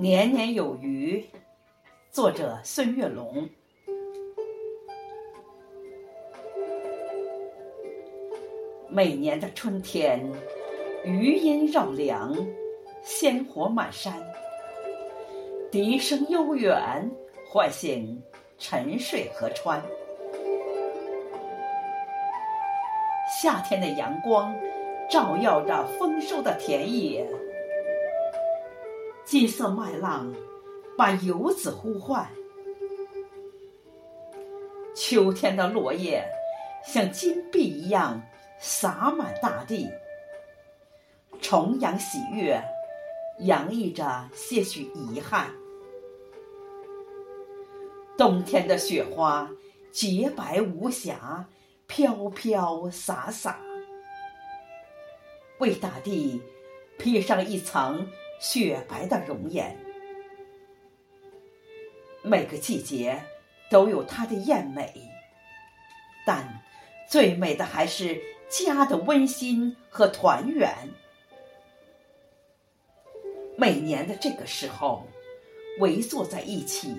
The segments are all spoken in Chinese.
年年有余，作者孙月龙。每年的春天，余音绕梁，鲜活满山，笛声悠远，唤醒沉睡河川。夏天的阳光照耀着丰收的田野，金色麦浪把游子呼唤。秋天的落叶像金币一样。洒满大地，重阳喜悦，洋溢着些许遗憾。冬天的雪花洁白无瑕，飘飘洒洒，为大地披上一层雪白的容颜。每个季节都有它的艳美，但最美的还是。家的温馨和团圆，每年的这个时候，围坐在一起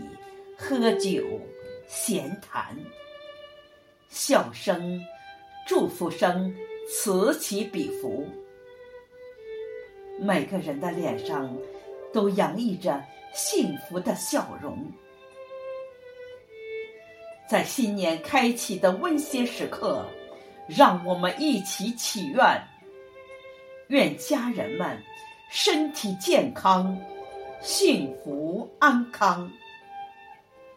喝酒、闲谈，笑声、祝福声此起彼伏，每个人的脸上都洋溢着幸福的笑容。在新年开启的温馨时刻。让我们一起祈愿，愿家人们身体健康、幸福安康，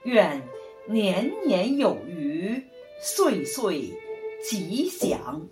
愿年年有余、岁岁吉祥。